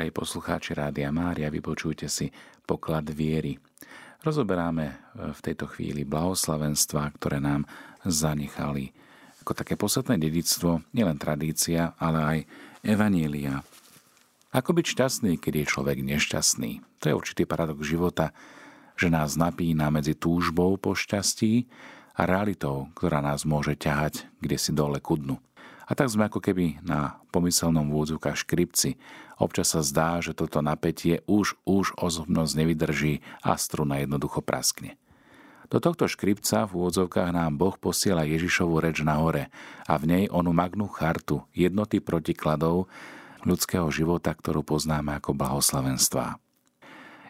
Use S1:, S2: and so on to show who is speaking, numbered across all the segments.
S1: Drahí poslucháči Rádia Mária, vypočujte si poklad viery. Rozoberáme e, v tejto chvíli blahoslavenstva, ktoré nám zanechali ako také posledné dedictvo, nielen tradícia, ale aj evanielia. Ako byť šťastný, keď je človek nešťastný? To je určitý paradox života, že nás napína medzi túžbou po šťastí a realitou, ktorá nás môže ťahať kde si dole ku dnu. A tak sme ako keby na pomyselnom vôdzovka škripci. Občas sa zdá, že toto napätie už, už osobnosť nevydrží a struna jednoducho praskne. Do tohto škripca v úvodzovkách nám Boh posiela Ježišovu reč na hore a v nej onu magnú chartu jednoty protikladov ľudského života, ktorú poznáme ako blahoslavenstvá.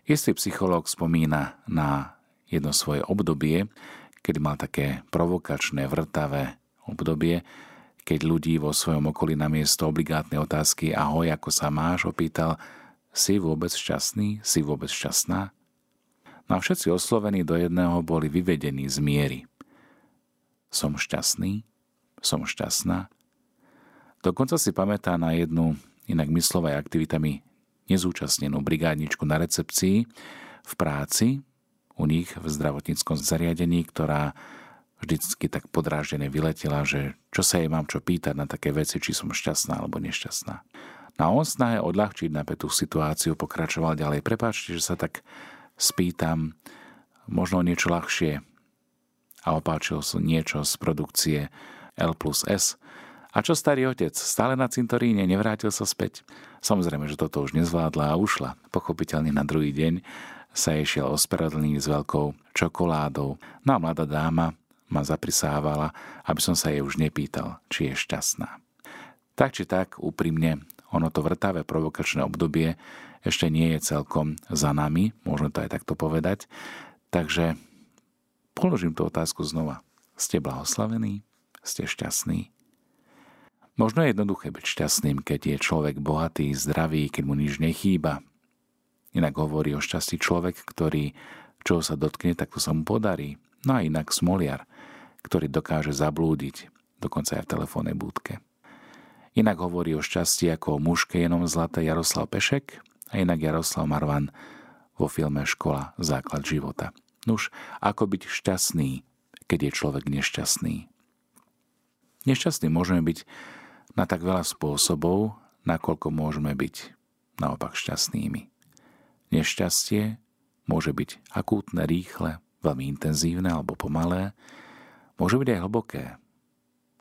S1: Istý psychológ spomína na jedno svoje obdobie, kedy mal také provokačné, vrtavé obdobie, keď ľudí vo svojom okolí na miesto obligátnej otázky ahoj, ako sa máš, opýtal si vôbec šťastný, si vôbec šťastná? No a všetci oslovení do jedného boli vyvedení z miery. Som šťastný? Som šťastná? Dokonca si pamätá na jednu inak myslovej aktivitami nezúčastnenú brigádničku na recepcii v práci u nich v zdravotníckom zariadení, ktorá vždycky tak podráždené vyletela, že čo sa jej mám čo pýtať na také veci, či som šťastná alebo nešťastná. No a on snahe odľahčiť napätú situáciu pokračoval ďalej. Prepáčte, že sa tak spýtam, možno niečo ľahšie a opáčil som niečo z produkcie L plus S. A čo starý otec? Stále na cintoríne, nevrátil sa späť? Samozrejme, že toto už nezvládla a ušla. Pochopiteľne na druhý deň sa jej šiel ospravedlniť s veľkou čokoládou. No a mladá dáma ma zaprisávala, aby som sa jej už nepýtal, či je šťastná. Tak či tak, úprimne, ono to vrtavé provokačné obdobie ešte nie je celkom za nami, môžeme to aj takto povedať. Takže položím tú otázku znova. Ste blahoslavení? Ste šťastní? Možno je jednoduché byť šťastným, keď je človek bohatý, zdravý, keď mu nič nechýba. Inak hovorí o šťastí človek, ktorý čo sa dotkne, tak to sa mu podarí. No a inak smoliar, ktorý dokáže zablúdiť, dokonca aj v telefónnej búdke. Inak hovorí o šťastí ako o mužke jenom zlaté Jaroslav Pešek a inak Jaroslav Marvan vo filme Škola základ života. Nuž, ako byť šťastný, keď je človek nešťastný? Nešťastný môžeme byť na tak veľa spôsobov, nakoľko môžeme byť naopak šťastnými. Nešťastie môže byť akútne, rýchle, veľmi intenzívne alebo pomalé, môže byť aj hlboké,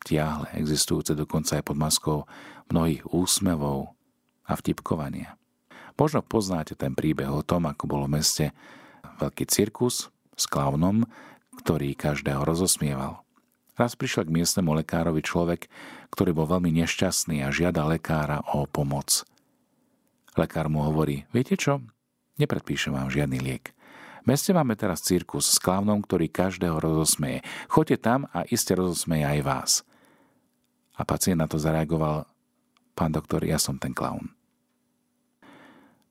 S1: tiahle, existujúce dokonca aj pod maskou mnohých úsmevov a vtipkovania. Možno poznáte ten príbeh o tom, ako bolo v meste veľký cirkus s klaunom, ktorý každého rozosmieval. Raz prišiel k miestnemu lekárovi človek, ktorý bol veľmi nešťastný a žiada lekára o pomoc. Lekár mu hovorí, viete čo, nepredpíšem vám žiadny liek meste máme teraz cirkus s klaunom, ktorý každého rozosmeje. Choďte tam a iste rozosmeje aj vás. A pacient na to zareagoval, pán doktor, ja som ten klaun.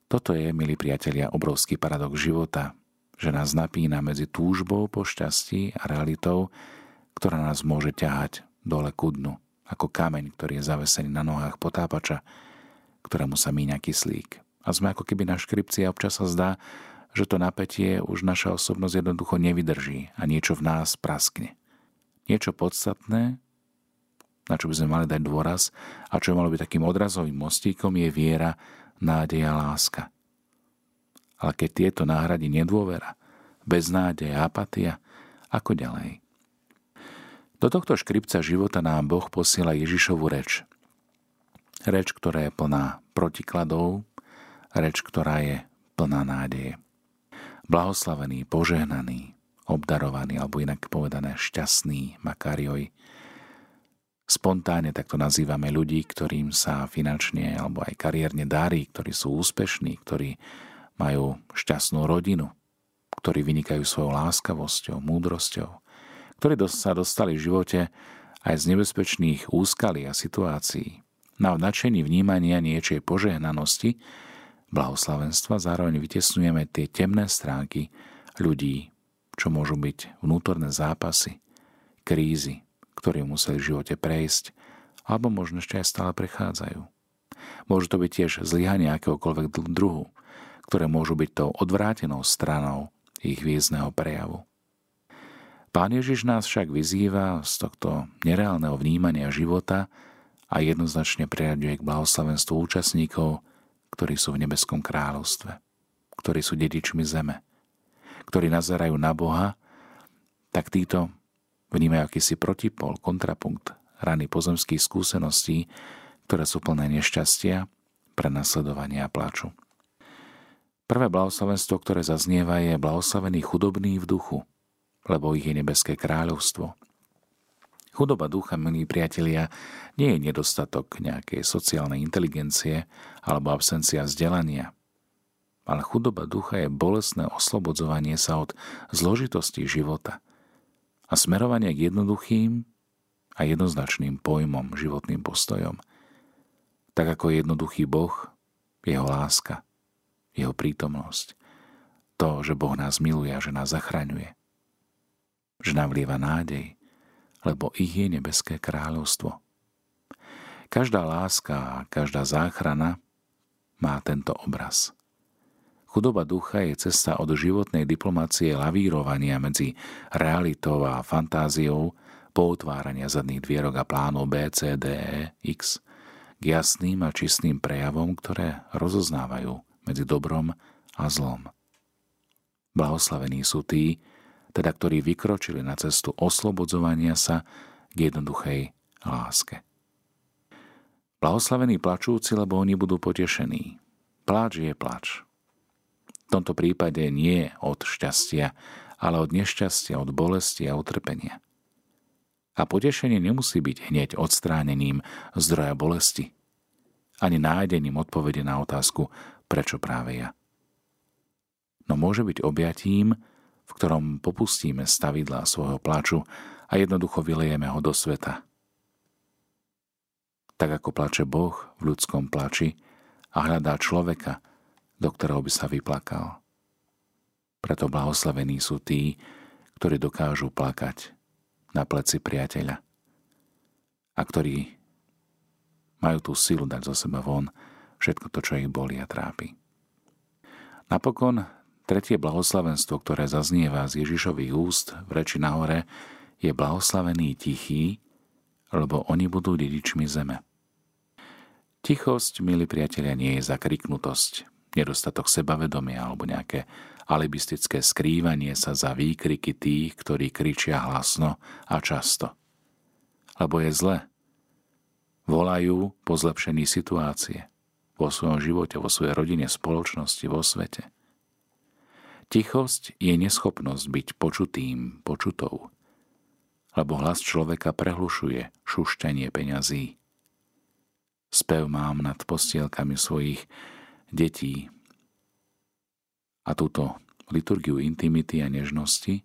S1: Toto je, milí priatelia, obrovský paradox života, že nás napína medzi túžbou po šťastí a realitou, ktorá nás môže ťahať dole ku dnu, ako kameň, ktorý je zavesený na nohách potápača, ktorému sa míňa kyslík. A sme ako keby na škripci a občas sa zdá, že to napätie už naša osobnosť jednoducho nevydrží a niečo v nás praskne. Niečo podstatné, na čo by sme mali dať dôraz a čo malo byť takým odrazovým mostíkom je viera, nádej a láska. Ale keď tieto náhradí nedôvera, beznádej a apatia, ako ďalej? Do tohto škripca života nám Boh posiela Ježišovu reč. Reč, ktorá je plná protikladov, reč, ktorá je plná nádeje blahoslavený, požehnaný, obdarovaný, alebo inak povedané šťastný Makarioj. Spontánne takto nazývame ľudí, ktorým sa finančne alebo aj kariérne darí, ktorí sú úspešní, ktorí majú šťastnú rodinu, ktorí vynikajú svojou láskavosťou, múdrosťou, ktorí sa dostali v živote aj z nebezpečných úskalí a situácií. Na nadšení vnímania niečej požehnanosti blahoslavenstva zároveň vytesňujeme tie temné stránky ľudí, čo môžu byť vnútorné zápasy, krízy, ktoré museli v živote prejsť, alebo možno ešte aj stále prechádzajú. Môžu to byť tiež zlyhania akéhokoľvek druhu, ktoré môžu byť tou odvrátenou stranou ich význeho prejavu. Pán Ježiš nás však vyzýva z tohto nereálneho vnímania života a jednoznačne priraďuje k blahoslavenstvu účastníkov, ktorí sú v nebeskom kráľovstve, ktorí sú dedičmi zeme, ktorí nazerajú na Boha, tak títo vnímajú akýsi protipol, kontrapunkt rany pozemských skúseností, ktoré sú plné nešťastia, prenasledovania a plaču. Prvé blahoslavenstvo, ktoré zaznieva, je blahoslavený chudobný v duchu, lebo ich je nebeské kráľovstvo. Chudoba ducha, milí priatelia, nie je nedostatok nejakej sociálnej inteligencie alebo absencia vzdelania. Ale chudoba ducha je bolestné oslobodzovanie sa od zložitosti života a smerovanie k jednoduchým a jednoznačným pojmom, životným postojom. Tak ako jednoduchý Boh, jeho láska, jeho prítomnosť, to, že Boh nás miluje a že nás zachraňuje že nám vlieva nádej, lebo ich je nebeské kráľovstvo. Každá láska a každá záchrana má tento obraz. Chudoba ducha je cesta od životnej diplomácie lavírovania medzi realitou a fantáziou po utvárania zadných dvierok a plánov B, C, D, E, X k jasným a čistým prejavom, ktoré rozoznávajú medzi dobrom a zlom. Blahoslavení sú tí, teda ktorí vykročili na cestu oslobodzovania sa k jednoduchej láske. Blahoslavení plačúci, lebo oni budú potešení. Pláč je plač. V tomto prípade nie od šťastia, ale od nešťastia, od bolesti a utrpenia. A potešenie nemusí byť hneď odstránením zdroja bolesti, ani nájdením odpovede na otázku, prečo práve ja. No môže byť objatím, v ktorom popustíme stavidlá svojho plaču a jednoducho vylejeme ho do sveta. Tak ako plače Boh v ľudskom plači a hľadá človeka, do ktorého by sa vyplakal. Preto blahoslavení sú tí, ktorí dokážu plakať na pleci priateľa a ktorí majú tú silu dať zo seba von všetko to, čo ich boli a trápi. Napokon Tretie blahoslavenstvo, ktoré zaznieva z Ježišových úst v reči nahore, je blahoslavený tichý, lebo oni budú dedičmi zeme. Tichosť, milí priatelia, nie je zakriknutosť, nedostatok sebavedomia alebo nejaké alibistické skrývanie sa za výkriky tých, ktorí kričia hlasno a často. Lebo je zle. Volajú po zlepšení situácie vo svojom živote, vo svojej rodine, spoločnosti, vo svete. Tichosť je neschopnosť byť počutým, počutou, lebo hlas človeka prehlušuje šušťanie peňazí. Spev mám nad postielkami svojich detí a túto liturgiu intimity a nežnosti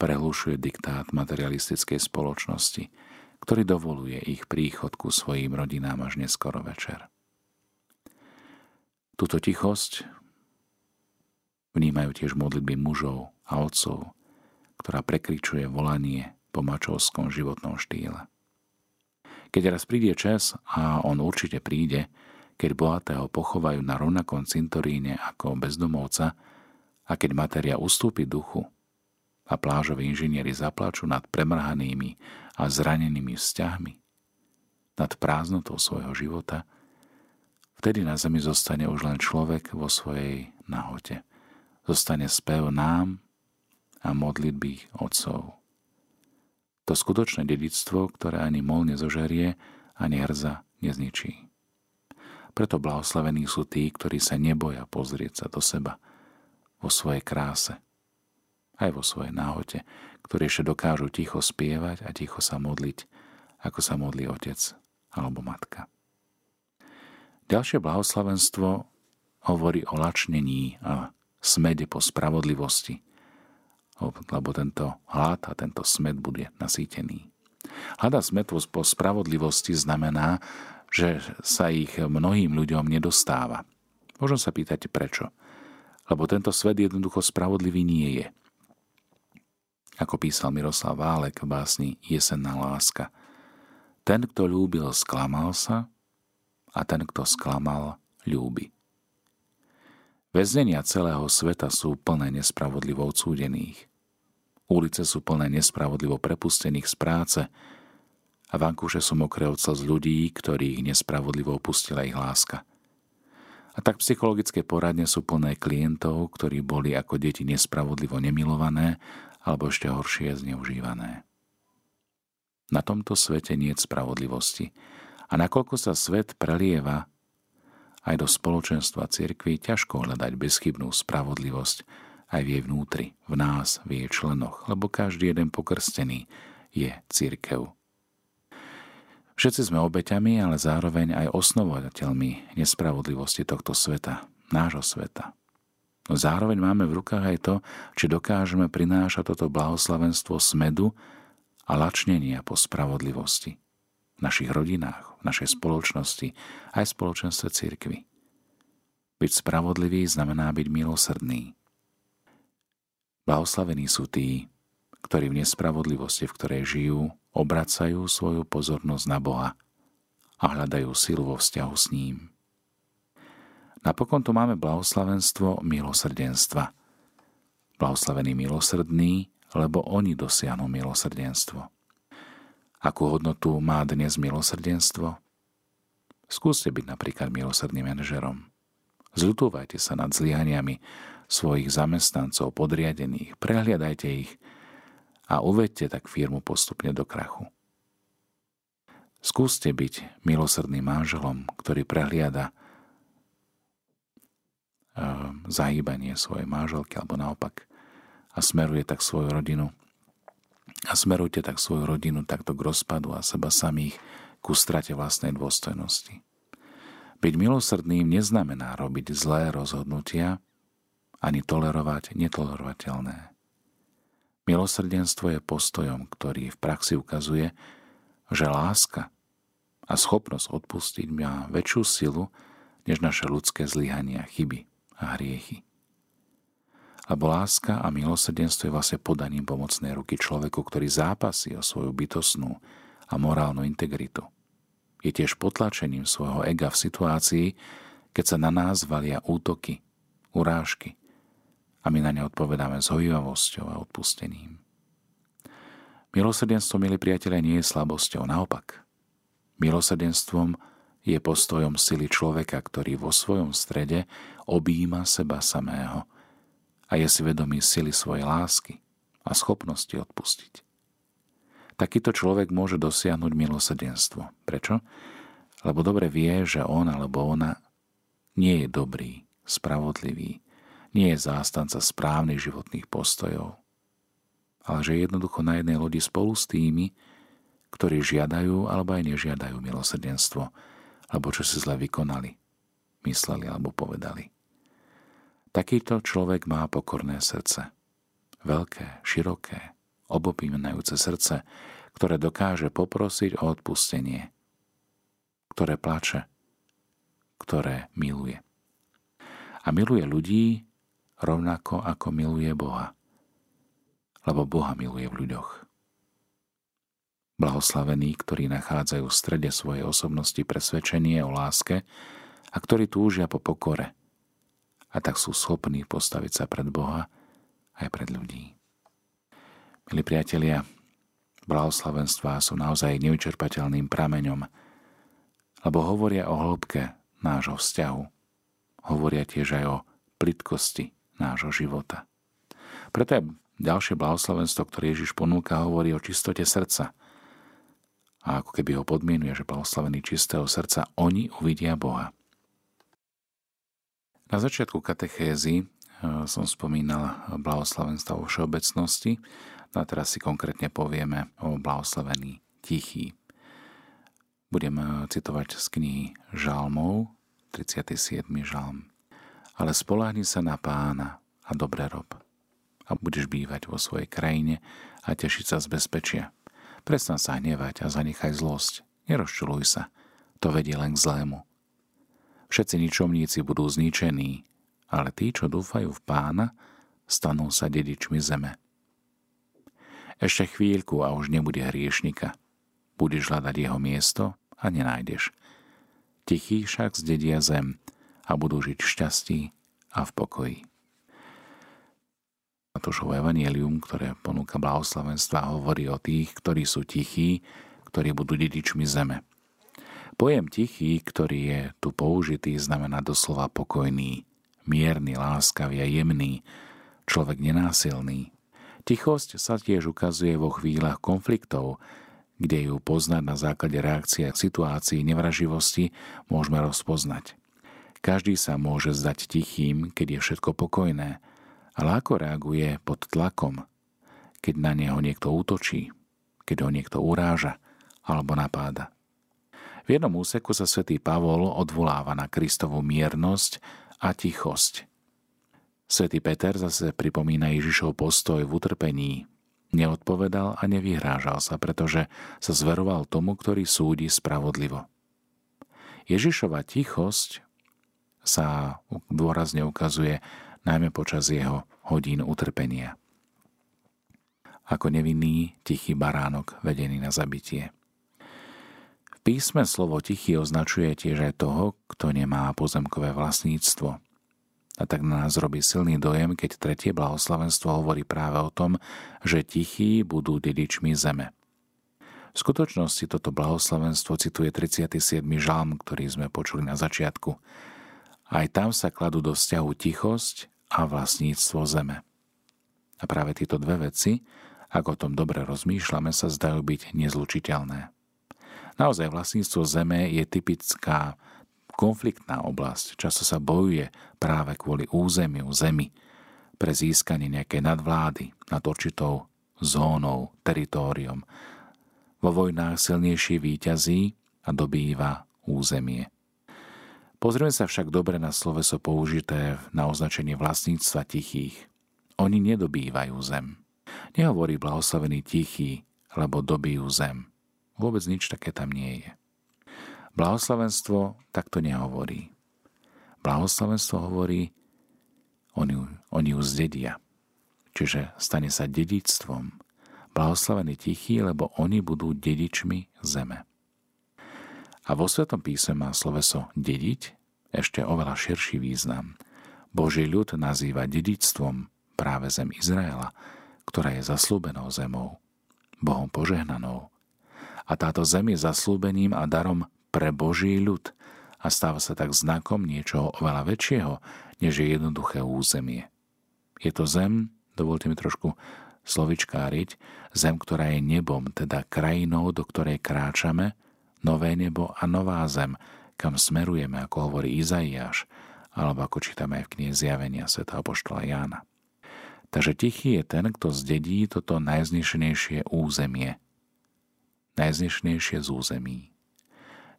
S1: prehlušuje diktát materialistickej spoločnosti, ktorý dovoluje ich príchod ku svojim rodinám až neskoro večer. Túto tichosť Vnímajú tiež modlitby mužov a otcov, ktorá prekričuje volanie po mačovskom životnom štýle. Keď raz príde čas, a on určite príde, keď bohatého pochovajú na rovnakom cintoríne ako bezdomovca a keď materia ustúpi duchu a plážoví inžinieri zaplačú nad premrhanými a zranenými vzťahmi, nad prázdnotou svojho života, vtedy na zemi zostane už len človek vo svojej nahote zostane spev nám a modlitby otcov. To skutočné dedictvo, ktoré ani mol nezožerie, ani hrza nezničí. Preto blahoslavení sú tí, ktorí sa neboja pozrieť sa do seba vo svojej kráse, aj vo svojej náhote, ktorí ešte dokážu ticho spievať a ticho sa modliť, ako sa modlí otec alebo matka. Ďalšie blahoslavenstvo hovorí o lačnení a smede po spravodlivosti, lebo tento hlad a tento smed bude nasýtený. Hlad a smed po spravodlivosti znamená, že sa ich mnohým ľuďom nedostáva. Možno sa pýtať prečo. Lebo tento svet jednoducho spravodlivý nie je. Ako písal Miroslav Válek v básni Jesenná láska. Ten, kto ľúbil, sklamal sa a ten, kto sklamal, ľúbi. Väznenia celého sveta sú plné nespravodlivo odsúdených. Ulice sú plné nespravodlivo prepustených z práce a vankúše sú mokré od z ľudí, ktorých nespravodlivo opustila ich láska. A tak psychologické poradne sú plné klientov, ktorí boli ako deti nespravodlivo nemilované alebo ešte horšie zneužívané. Na tomto svete nie je spravodlivosti a nakoľko sa svet prelieva aj do spoločenstva cirkvi, ťažko hľadať bezchybnú spravodlivosť aj v jej vnútri, v nás, v jej členoch, lebo každý jeden pokrstený je církev. Všetci sme obeťami, ale zároveň aj osnovovateľmi nespravodlivosti tohto sveta, nášho sveta. Zároveň máme v rukách aj to, či dokážeme prinášať toto blahoslavenstvo smedu a lačnenia po spravodlivosti v našich rodinách, v našej spoločnosti, aj v spoločenstve církvy. Byť spravodlivý znamená byť milosrdný. Blahoslavení sú tí, ktorí v nespravodlivosti, v ktorej žijú, obracajú svoju pozornosť na Boha a hľadajú silu vo vzťahu s ním. Napokon tu máme blahoslavenstvo milosrdenstva. Blahoslavení milosrdní, lebo oni dosiahnu milosrdenstvo. Akú hodnotu má dnes milosrdenstvo? Skúste byť napríklad milosrdným manažerom. Zľutúvajte sa nad zlyhaniami svojich zamestnancov, podriadených, prehliadajte ich a uvedte tak firmu postupne do krachu. Skúste byť milosrdným manželom, ktorý prehliada ehm, zahýbanie svojej manželky alebo naopak a smeruje tak svoju rodinu a smerujte tak svoju rodinu takto k rozpadu a seba samých ku strate vlastnej dôstojnosti. Byť milosrdným neznamená robiť zlé rozhodnutia, ani tolerovať netolerovateľné. Milosrdenstvo je postojom, ktorý v praxi ukazuje, že láska a schopnosť odpustiť má väčšiu silu než naše ľudské zlyhania, chyby a hriechy. Lebo láska a milosrdenstvo je vlastne podaním pomocnej ruky človeku, ktorý zápasí o svoju bytosnú a morálnu integritu. Je tiež potlačením svojho ega v situácii, keď sa na nás valia útoky, urážky, a my na ne odpovedáme s hojivavosťou a odpustením. Milosrdenstvo, milí priatelia, nie je slabosťou, naopak. Milosrdenstvom je postojom sily človeka, ktorý vo svojom strede objíma seba samého a je si vedomý sily svojej lásky a schopnosti odpustiť. Takýto človek môže dosiahnuť milosrdenstvo. Prečo? Lebo dobre vie, že on alebo ona nie je dobrý, spravodlivý, nie je zástanca správnych životných postojov, ale že je jednoducho na jednej lodi spolu s tými, ktorí žiadajú alebo aj nežiadajú milosrdenstvo, alebo čo si zle vykonali, mysleli alebo povedali. Takýto človek má pokorné srdce. Veľké, široké, obopímenajúce srdce, ktoré dokáže poprosiť o odpustenie, ktoré plače, ktoré miluje. A miluje ľudí, rovnako ako miluje Boha. Lebo Boha miluje v ľuďoch. Blahoslavení, ktorí nachádzajú v strede svojej osobnosti presvedčenie o láske a ktorí túžia po pokore a tak sú schopní postaviť sa pred Boha aj pred ľudí. Milí priatelia, blahoslavenstvá sú naozaj nevyčerpateľným prameňom, lebo hovoria o hĺbke nášho vzťahu. Hovoria tiež aj o plitkosti nášho života. Preto ďalšie blahoslavenstvo, ktoré Ježiš ponúka, hovorí o čistote srdca. A ako keby ho podmienuje, že blahoslavení čistého srdca, oni uvidia Boha. Na začiatku katechézy eh, som spomínal blahoslavenstvo vo všeobecnosti, no a teraz si konkrétne povieme o blahoslavení tichý. Budem eh, citovať z knihy Žalmov, 37. žalm ale spoláhni sa na pána a dobre rob. A budeš bývať vo svojej krajine a tešiť sa z bezpečia. Prestan sa hnevať a zanechaj zlosť. Nerozčuluj sa. To vedie len k zlému. Všetci ničomníci budú zničení, ale tí, čo dúfajú v pána, stanú sa dedičmi zeme. Ešte chvíľku a už nebude hriešnika. Budeš hľadať jeho miesto a nenájdeš. Tichí však zdedia zem a budú žiť v šťastí a v pokoji. Matúšovo evanielium, ktoré ponúka blahoslavenstva, hovorí o tých, ktorí sú tichí, ktorí budú dedičmi zeme. Pojem tichý, ktorý je tu použitý, znamená doslova pokojný, mierny, láskavý a jemný, človek nenásilný. Tichosť sa tiež ukazuje vo chvíľach konfliktov, kde ju poznať na základe reakcie situácií nevraživosti môžeme rozpoznať. Každý sa môže zdať tichým, keď je všetko pokojné, ale ako reaguje pod tlakom, keď na neho niekto útočí, keď ho niekto uráža alebo napáda. V jednom úseku sa svätý Pavol odvoláva na Kristovú miernosť a tichosť. Svetý Peter zase pripomína Ježišov postoj v utrpení. Neodpovedal a nevyhrážal sa, pretože sa zveroval tomu, ktorý súdi spravodlivo. Ježišova tichosť sa dôrazne ukazuje najmä počas jeho hodín utrpenia. Ako nevinný, tichý baránok vedený na zabitie. Písme slovo tichý označuje tiež aj toho, kto nemá pozemkové vlastníctvo. A tak na nás robí silný dojem, keď tretie blahoslavenstvo hovorí práve o tom, že tichí budú dedičmi zeme. V skutočnosti toto blahoslavenstvo cituje 37. žalm, ktorý sme počuli na začiatku. Aj tam sa kladú do vzťahu tichosť a vlastníctvo zeme. A práve tieto dve veci, ak o tom dobre rozmýšľame, sa zdajú byť nezlučiteľné. Naozaj vlastníctvo zeme je typická konfliktná oblasť. Často sa bojuje práve kvôli územiu zemi pre získanie nejakej nadvlády nad určitou zónou, teritóriom. Vo vojnách silnejší výťazí a dobýva územie. Pozrieme sa však dobre na sloveso použité na označenie vlastníctva tichých. Oni nedobývajú zem. Nehovorí blahoslavený tichý, lebo dobijú zem. Vôbec nič také tam nie je. Blahoslavenstvo takto nehovorí. Blahoslavenstvo hovorí, oni, oni ju zdedia. Čiže stane sa dedictvom. Blahoslavení tichí, lebo oni budú dedičmi zeme. A vo Svetom písme má sloveso dediť ešte oveľa širší význam. Boží ľud nazýva dedictvom práve zem Izraela, ktorá je zaslúbenou zemou, Bohom požehnanou. A táto zem je zaslúbením a darom pre Boží ľud a stáva sa tak znakom niečoho oveľa väčšieho, než je jednoduché územie. Je to zem, dovolte mi trošku slovičkáriť, zem, ktorá je nebom, teda krajinou, do ktorej kráčame, nové nebo a nová zem, kam smerujeme, ako hovorí Izaiáš, alebo ako čítame aj v knihe Zjavenia Sv. Apoštola Jána. Takže tichý je ten, kto zdedí toto najznešenejšie územie. Najznešenejšie z území.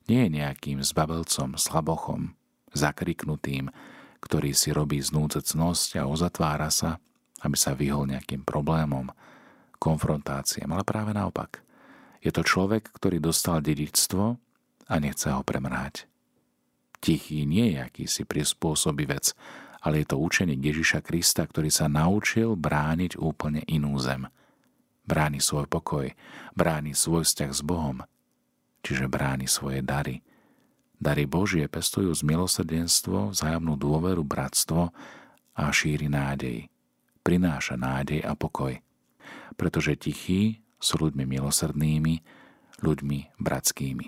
S1: Nie je nejakým zbabelcom, slabochom, zakriknutým, ktorý si robí znúdzecnosť a uzatvára sa, aby sa vyhol nejakým problémom, konfrontáciám, ale práve naopak – je to človek, ktorý dostal dedičstvo a nechce ho premrhať. Tichý nie je akýsi prispôsobivec, ale je to učeník Ježiša Krista, ktorý sa naučil brániť úplne inú zem. Bráni svoj pokoj, bráni svoj vzťah s Bohom, čiže bráni svoje dary. Dary Božie pestujú z milosrdenstvo, vzájomnú dôveru, bratstvo a šíri nádej. Prináša nádej a pokoj. Pretože tichý s ľuďmi milosrdnými, ľuďmi bratskými,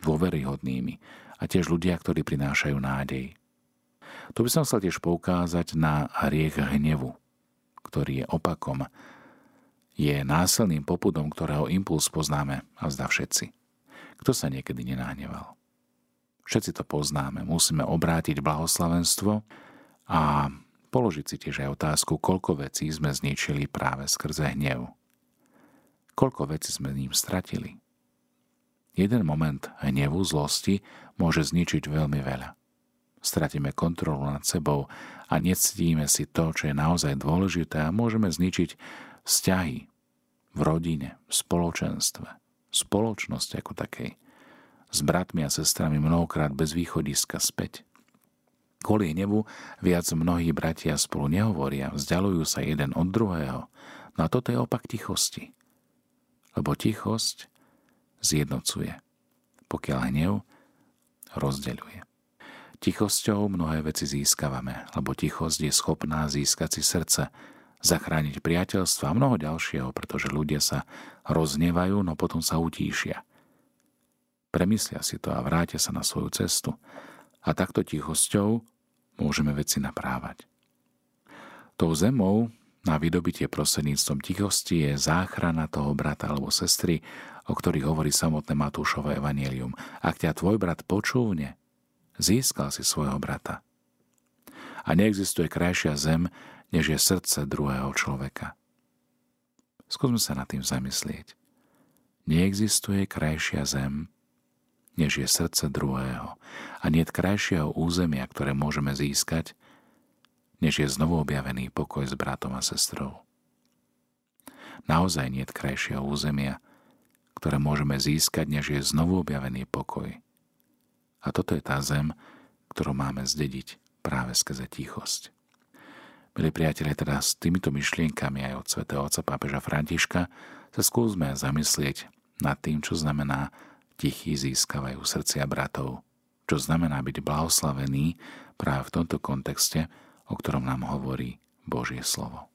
S1: dôveryhodnými a tiež ľudia, ktorí prinášajú nádej. Tu by som chcel tiež poukázať na hriech hnevu, ktorý je opakom, je násilným popudom, ktorého impuls poznáme a zdá všetci. Kto sa niekedy nenahneval? Všetci to poznáme, musíme obrátiť blahoslavenstvo a položiť si tiež aj otázku, koľko vecí sme zničili práve skrze hnev. Koľko vecí sme ním stratili. Jeden moment hnevu, zlosti môže zničiť veľmi veľa. Stratíme kontrolu nad sebou a nectíme si to, čo je naozaj dôležité a môžeme zničiť vzťahy v rodine, v spoločenstve, spoločnosti ako takej, s bratmi a sestrami mnohokrát bez východiska späť. Kvôli hnevu viac mnohí bratia spolu nehovoria, vzdialujú sa jeden od druhého. No a toto je opak tichosti lebo tichosť zjednocuje. Pokiaľ hnev rozdeľuje. Tichosťou mnohé veci získavame, lebo tichosť je schopná získať si srdce, zachrániť priateľstva a mnoho ďalšieho, pretože ľudia sa roznevajú, no potom sa utíšia. Premyslia si to a vrátia sa na svoju cestu. A takto tichosťou môžeme veci naprávať. Tou zemou na vydobitie prostredníctvom tichosti je záchrana toho brata alebo sestry, o ktorých hovorí samotné Matúšové evanielium. Ak ťa tvoj brat počúvne, Získal si svojho brata. A neexistuje krajšia zem, než je srdce druhého človeka. Skúsme sa nad tým zamyslieť. Neexistuje krajšia zem, než je srdce druhého. A nie krajšieho územia, ktoré môžeme získať, než je znovu objavený pokoj s bratom a sestrou. Naozaj nie krajšieho územia, ktoré môžeme získať, než je znovu objavený pokoj a toto je tá zem, ktorú máme zdediť práve skrze tichosť. Milí priatelia, teda s týmito myšlienkami aj od svätého otca pápeža Františka sa skúsme zamyslieť nad tým, čo znamená tichý získavajú srdcia bratov, čo znamená byť blahoslavený práve v tomto kontexte, o ktorom nám hovorí Božie slovo.